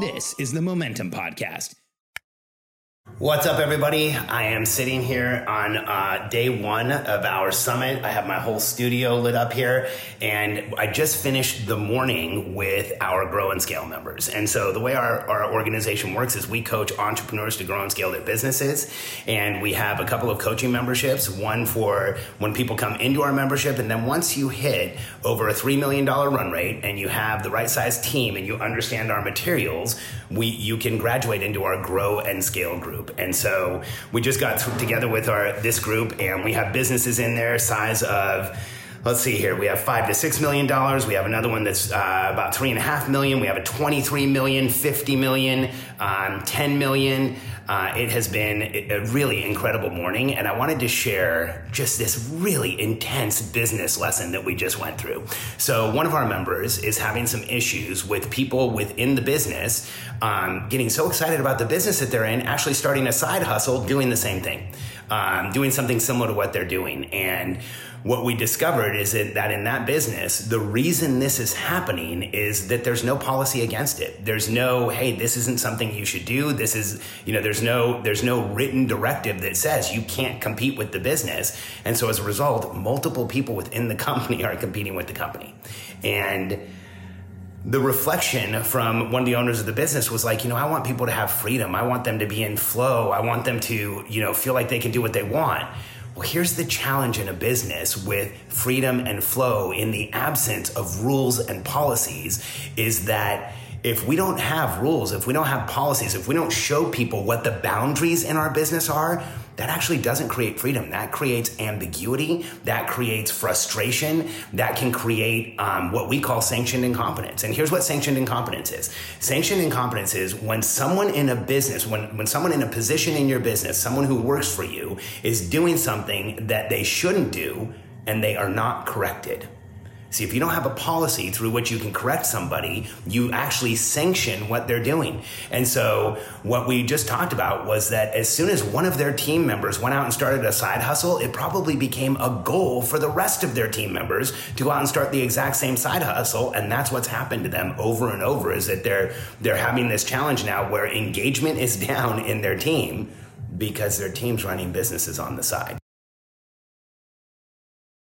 This is the Momentum Podcast. What's up, everybody? I am sitting here on uh, day one of our summit. I have my whole studio lit up here, and I just finished the morning with our Grow and Scale members. And so, the way our, our organization works is we coach entrepreneurs to grow and scale their businesses. And we have a couple of coaching memberships one for when people come into our membership, and then once you hit over a $3 million run rate and you have the right size team and you understand our materials, we you can graduate into our Grow and Scale group group. And so we just got together with our this group, and we have businesses in there size of let's see here. We have five to six million dollars. We have another one that's uh, about three and a half million. We have a 23 million, 50 million, um, 10 million. Uh, it has been a really incredible morning, and I wanted to share just this really intense business lesson that we just went through. So, one of our members is having some issues with people within the business um, getting so excited about the business that they're in, actually starting a side hustle doing the same thing, um, doing something similar to what they're doing. And what we discovered is that in that business, the reason this is happening is that there's no policy against it. There's no, hey, this isn't something you should do. This is, you know, there's no, there's no written directive that says you can't compete with the business. And so as a result, multiple people within the company are competing with the company. And the reflection from one of the owners of the business was like, you know, I want people to have freedom. I want them to be in flow. I want them to, you know, feel like they can do what they want. Well, here's the challenge in a business with freedom and flow in the absence of rules and policies is that if we don't have rules, if we don't have policies, if we don't show people what the boundaries in our business are, that actually doesn't create freedom. That creates ambiguity. That creates frustration. That can create um, what we call sanctioned incompetence. And here's what sanctioned incompetence is sanctioned incompetence is when someone in a business, when, when someone in a position in your business, someone who works for you, is doing something that they shouldn't do and they are not corrected. See, if you don't have a policy through which you can correct somebody, you actually sanction what they're doing. And so, what we just talked about was that as soon as one of their team members went out and started a side hustle, it probably became a goal for the rest of their team members to go out and start the exact same side hustle. And that's what's happened to them over and over is that they're, they're having this challenge now where engagement is down in their team because their team's running businesses on the side.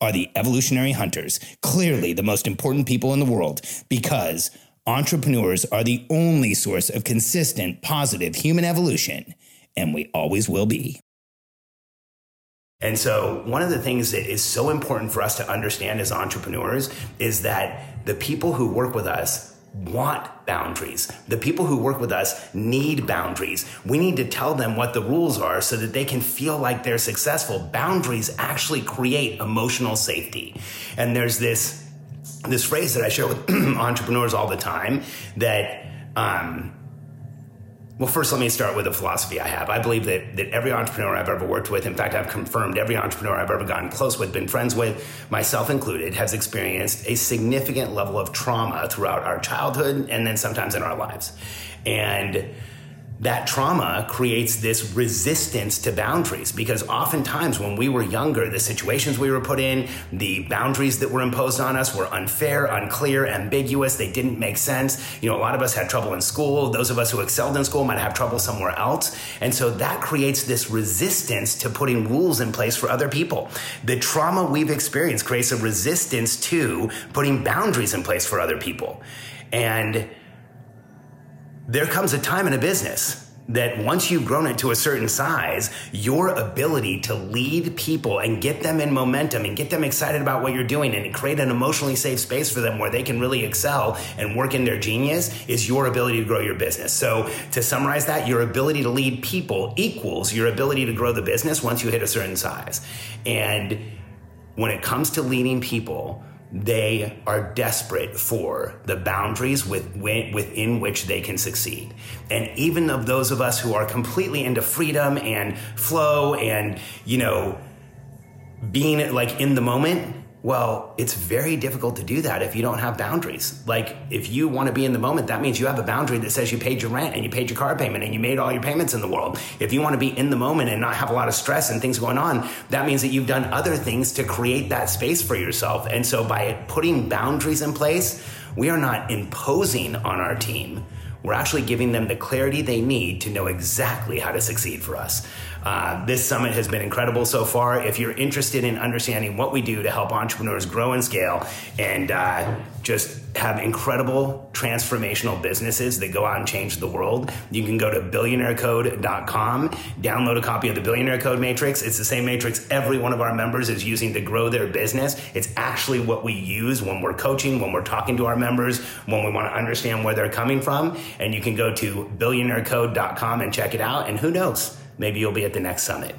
are the evolutionary hunters, clearly the most important people in the world, because entrepreneurs are the only source of consistent, positive human evolution, and we always will be. And so, one of the things that is so important for us to understand as entrepreneurs is that the people who work with us want boundaries. The people who work with us need boundaries. We need to tell them what the rules are so that they can feel like they're successful. Boundaries actually create emotional safety. And there's this this phrase that I share with entrepreneurs all the time that um, well, first, let me start with a philosophy I have. I believe that, that every entrepreneur I've ever worked with, in fact, I've confirmed every entrepreneur I've ever gotten close with, been friends with, myself included, has experienced a significant level of trauma throughout our childhood and then sometimes in our lives. And that trauma creates this resistance to boundaries because oftentimes when we were younger, the situations we were put in, the boundaries that were imposed on us were unfair, unclear, ambiguous. They didn't make sense. You know, a lot of us had trouble in school. Those of us who excelled in school might have trouble somewhere else. And so that creates this resistance to putting rules in place for other people. The trauma we've experienced creates a resistance to putting boundaries in place for other people. And there comes a time in a business that once you've grown it to a certain size, your ability to lead people and get them in momentum and get them excited about what you're doing and create an emotionally safe space for them where they can really excel and work in their genius is your ability to grow your business. So to summarize that, your ability to lead people equals your ability to grow the business once you hit a certain size. And when it comes to leading people, they are desperate for the boundaries with, within which they can succeed. And even of those of us who are completely into freedom and flow and, you know, being like in the moment, well, it's very difficult to do that if you don't have boundaries. Like, if you want to be in the moment, that means you have a boundary that says you paid your rent and you paid your car payment and you made all your payments in the world. If you want to be in the moment and not have a lot of stress and things going on, that means that you've done other things to create that space for yourself. And so, by putting boundaries in place, we are not imposing on our team. We're actually giving them the clarity they need to know exactly how to succeed for us. Uh, this summit has been incredible so far. If you're interested in understanding what we do to help entrepreneurs grow and scale and uh, just have incredible transformational businesses that go out and change the world, you can go to billionairecode.com, download a copy of the Billionaire Code Matrix. It's the same matrix every one of our members is using to grow their business. It's actually what we use when we're coaching, when we're talking to our members, when we want to understand where they're coming from. And you can go to billionairecode.com and check it out. And who knows? maybe you'll be at the next summit.